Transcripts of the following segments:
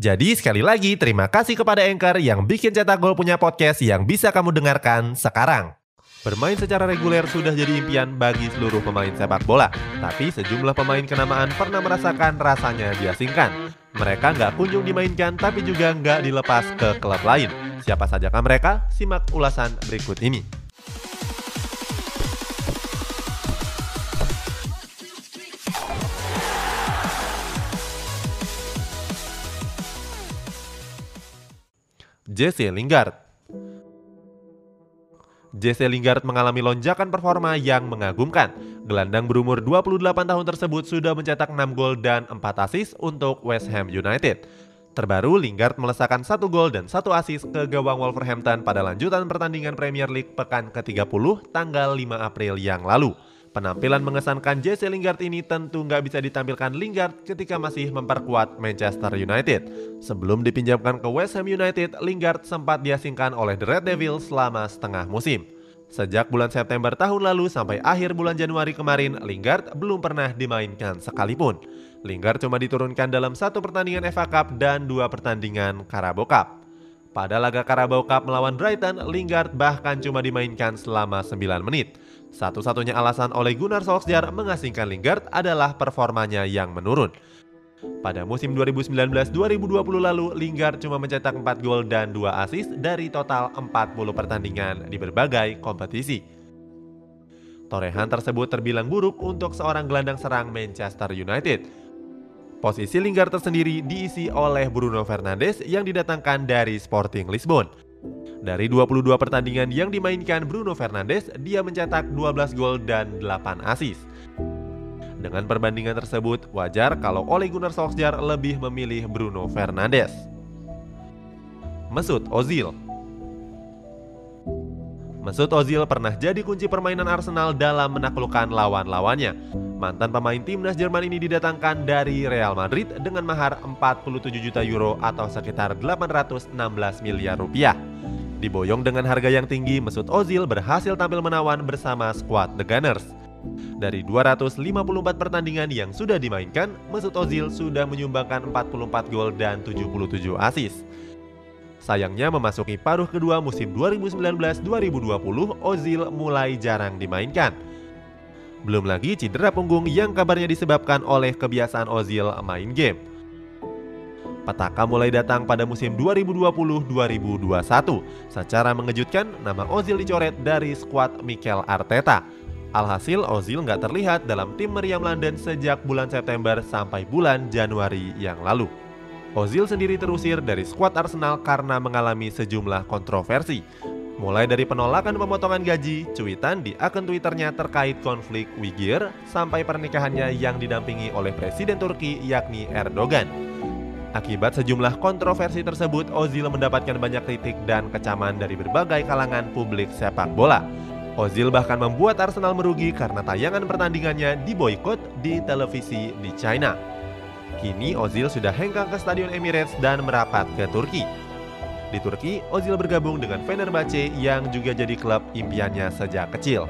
Jadi sekali lagi terima kasih kepada Anchor yang bikin Cetak Gol punya podcast yang bisa kamu dengarkan sekarang. Bermain secara reguler sudah jadi impian bagi seluruh pemain sepak bola. Tapi sejumlah pemain kenamaan pernah merasakan rasanya diasingkan. Mereka nggak kunjung dimainkan tapi juga nggak dilepas ke klub lain. Siapa sajakah mereka? Simak ulasan berikut ini. Jesse Lingard Jesse Lingard mengalami lonjakan performa yang mengagumkan. Gelandang berumur 28 tahun tersebut sudah mencetak 6 gol dan 4 asis untuk West Ham United. Terbaru, Lingard melesakkan satu gol dan satu asis ke gawang Wolverhampton pada lanjutan pertandingan Premier League pekan ke-30 tanggal 5 April yang lalu. Penampilan mengesankan Jesse Lingard ini tentu nggak bisa ditampilkan Lingard ketika masih memperkuat Manchester United. Sebelum dipinjamkan ke West Ham United, Lingard sempat diasingkan oleh The Red Devils selama setengah musim. Sejak bulan September tahun lalu sampai akhir bulan Januari kemarin, Lingard belum pernah dimainkan sekalipun. Lingard cuma diturunkan dalam satu pertandingan FA Cup dan dua pertandingan Carabao Cup. Pada laga Carabao Cup melawan Brighton, Lingard bahkan cuma dimainkan selama 9 menit. Satu-satunya alasan oleh Gunnar Solskjaer mengasingkan Lingard adalah performanya yang menurun. Pada musim 2019-2020 lalu, Lingard cuma mencetak 4 gol dan 2 assist dari total 40 pertandingan di berbagai kompetisi. Torehan tersebut terbilang buruk untuk seorang gelandang serang Manchester United. Posisi Lingard tersendiri diisi oleh Bruno Fernandes yang didatangkan dari Sporting Lisbon. Dari 22 pertandingan yang dimainkan Bruno Fernandes, dia mencetak 12 gol dan 8 assist. Dengan perbandingan tersebut, wajar kalau Ole Gunnar Solskjaer lebih memilih Bruno Fernandes. Mesut Ozil Mesut Ozil pernah jadi kunci permainan Arsenal dalam menaklukkan lawan-lawannya. Mantan pemain timnas Jerman ini didatangkan dari Real Madrid dengan mahar 47 juta euro atau sekitar 816 miliar rupiah. Diboyong dengan harga yang tinggi, Mesut Ozil berhasil tampil menawan bersama skuad The Gunners. Dari 254 pertandingan yang sudah dimainkan, Mesut Ozil sudah menyumbangkan 44 gol dan 77 assist. Sayangnya memasuki paruh kedua musim 2019-2020, Ozil mulai jarang dimainkan. Belum lagi cedera punggung yang kabarnya disebabkan oleh kebiasaan Ozil main game. Petaka mulai datang pada musim 2020-2021. Secara mengejutkan, nama Ozil dicoret dari skuad Mikel Arteta. Alhasil, Ozil nggak terlihat dalam tim meriam London sejak bulan September sampai bulan Januari yang lalu. Ozil sendiri terusir dari skuad Arsenal karena mengalami sejumlah kontroversi. Mulai dari penolakan pemotongan gaji, cuitan di akun Twitternya terkait konflik Uyghur, sampai pernikahannya yang didampingi oleh Presiden Turki yakni Erdogan. Akibat sejumlah kontroversi tersebut, Ozil mendapatkan banyak kritik dan kecaman dari berbagai kalangan publik sepak bola. Ozil bahkan membuat Arsenal merugi karena tayangan pertandingannya diboykot di televisi di China. Kini Ozil sudah hengkang ke Stadion Emirates dan merapat ke Turki. Di Turki, Ozil bergabung dengan Fenerbahce yang juga jadi klub impiannya sejak kecil.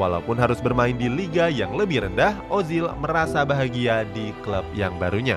Walaupun harus bermain di liga yang lebih rendah, Ozil merasa bahagia di klub yang barunya.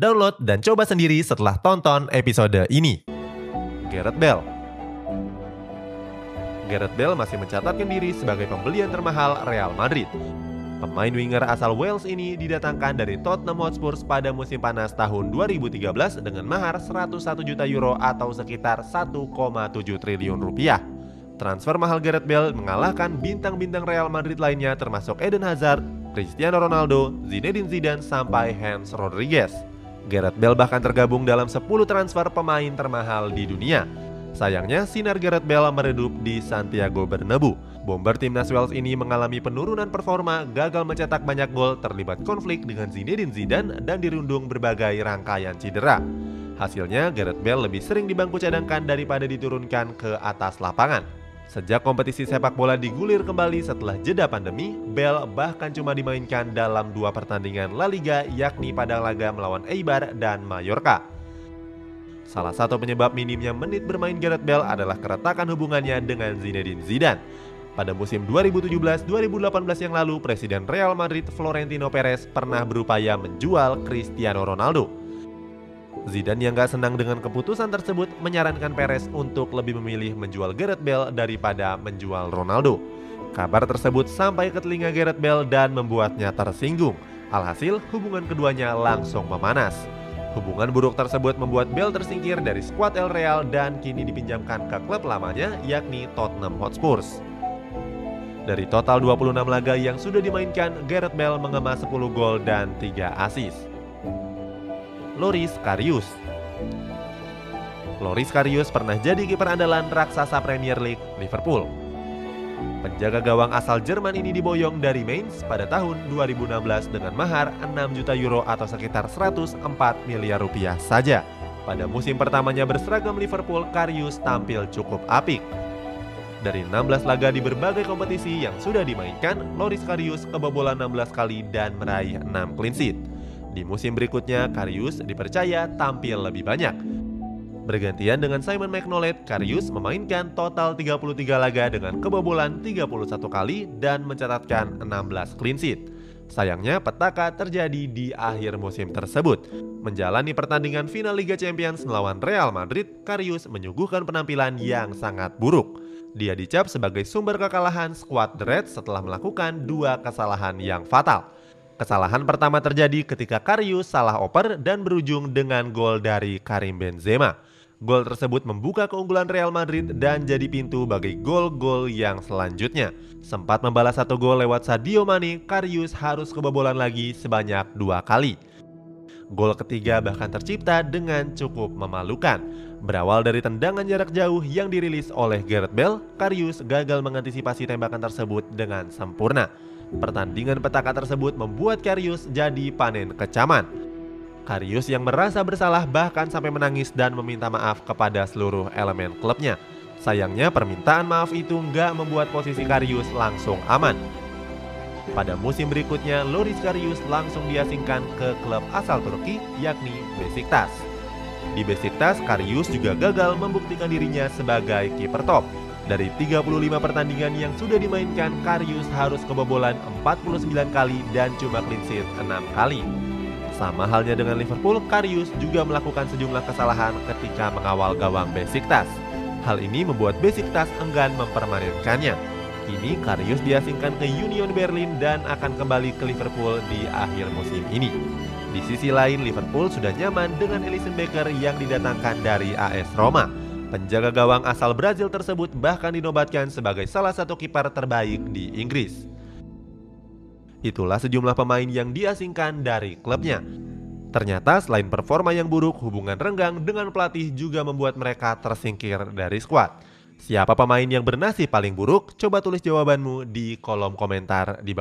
Download dan coba sendiri setelah tonton episode ini. Gareth Bale Gareth Bale masih mencatatkan diri sebagai pembelian termahal Real Madrid. Pemain winger asal Wales ini didatangkan dari Tottenham Hotspur pada musim panas tahun 2013 dengan mahar 101 juta euro atau sekitar 1,7 triliun rupiah. Transfer mahal Gareth Bale mengalahkan bintang-bintang Real Madrid lainnya termasuk Eden Hazard, Cristiano Ronaldo, Zinedine Zidane, sampai Hans Rodriguez. Gareth Bale bahkan tergabung dalam 10 transfer pemain termahal di dunia. Sayangnya, sinar Gareth Bale meredup di Santiago Bernabeu. Bomber timnas Wales ini mengalami penurunan performa, gagal mencetak banyak gol, terlibat konflik dengan Zinedine Zidane, dan dirundung berbagai rangkaian cedera. Hasilnya, Gareth Bale lebih sering di bangku cadangkan daripada diturunkan ke atas lapangan. Sejak kompetisi sepak bola digulir kembali setelah jeda pandemi, Bell bahkan cuma dimainkan dalam dua pertandingan La Liga yakni pada laga melawan Eibar dan Mallorca. Salah satu penyebab minimnya menit bermain Gareth Bale adalah keretakan hubungannya dengan Zinedine Zidane. Pada musim 2017-2018 yang lalu, Presiden Real Madrid Florentino Perez pernah berupaya menjual Cristiano Ronaldo. Zidane yang gak senang dengan keputusan tersebut menyarankan Perez untuk lebih memilih menjual Gareth Bale daripada menjual Ronaldo. Kabar tersebut sampai ke telinga Gareth Bale dan membuatnya tersinggung. Alhasil hubungan keduanya langsung memanas. Hubungan buruk tersebut membuat Bale tersingkir dari skuad El Real dan kini dipinjamkan ke klub lamanya yakni Tottenham Hotspur. Dari total 26 laga yang sudah dimainkan, Gareth Bale mengemas 10 gol dan 3 assist. Loris Karius. Loris Karius pernah jadi kiper andalan raksasa Premier League Liverpool. Penjaga gawang asal Jerman ini diboyong dari Mainz pada tahun 2016 dengan mahar 6 juta euro atau sekitar 104 miliar rupiah saja. Pada musim pertamanya berseragam Liverpool, Karius tampil cukup apik. Dari 16 laga di berbagai kompetisi yang sudah dimainkan, Loris Karius kebobolan 16 kali dan meraih 6 clean sheet. Di musim berikutnya, Karius dipercaya tampil lebih banyak. Bergantian dengan Simon McNollet, Karius memainkan total 33 laga dengan kebobolan 31 kali dan mencatatkan 16 clean sheet. Sayangnya petaka terjadi di akhir musim tersebut. Menjalani pertandingan final Liga Champions melawan Real Madrid, Karius menyuguhkan penampilan yang sangat buruk. Dia dicap sebagai sumber kekalahan skuad The Reds setelah melakukan dua kesalahan yang fatal. Kesalahan pertama terjadi ketika Karius salah oper dan berujung dengan gol dari Karim Benzema. Gol tersebut membuka keunggulan Real Madrid dan jadi pintu bagi gol-gol yang selanjutnya. Sempat membalas satu gol lewat Sadio Mane, Karius harus kebobolan lagi sebanyak dua kali. Gol ketiga bahkan tercipta dengan cukup memalukan. Berawal dari tendangan jarak jauh yang dirilis oleh Gareth Bale, Karius gagal mengantisipasi tembakan tersebut dengan sempurna. Pertandingan petaka tersebut membuat Karius jadi panen kecaman. Karius yang merasa bersalah bahkan sampai menangis dan meminta maaf kepada seluruh elemen klubnya. Sayangnya permintaan maaf itu nggak membuat posisi Karius langsung aman. Pada musim berikutnya, Loris Karius langsung diasingkan ke klub asal Turki yakni Besiktas. Di Besiktas, Karius juga gagal membuktikan dirinya sebagai kiper top. Dari 35 pertandingan yang sudah dimainkan, Karius harus kebobolan 49 kali dan cuma clean sheet 6 kali. Sama halnya dengan Liverpool, Karius juga melakukan sejumlah kesalahan ketika mengawal gawang Besiktas. Hal ini membuat Besiktas enggan mempermanenkannya. Kini Karius diasingkan ke Union Berlin dan akan kembali ke Liverpool di akhir musim ini. Di sisi lain, Liverpool sudah nyaman dengan Alisson Becker yang didatangkan dari AS Roma. Penjaga gawang asal Brazil tersebut bahkan dinobatkan sebagai salah satu kiper terbaik di Inggris. Itulah sejumlah pemain yang diasingkan dari klubnya. Ternyata selain performa yang buruk, hubungan renggang dengan pelatih juga membuat mereka tersingkir dari skuad. Siapa pemain yang bernasib paling buruk? Coba tulis jawabanmu di kolom komentar di bawah.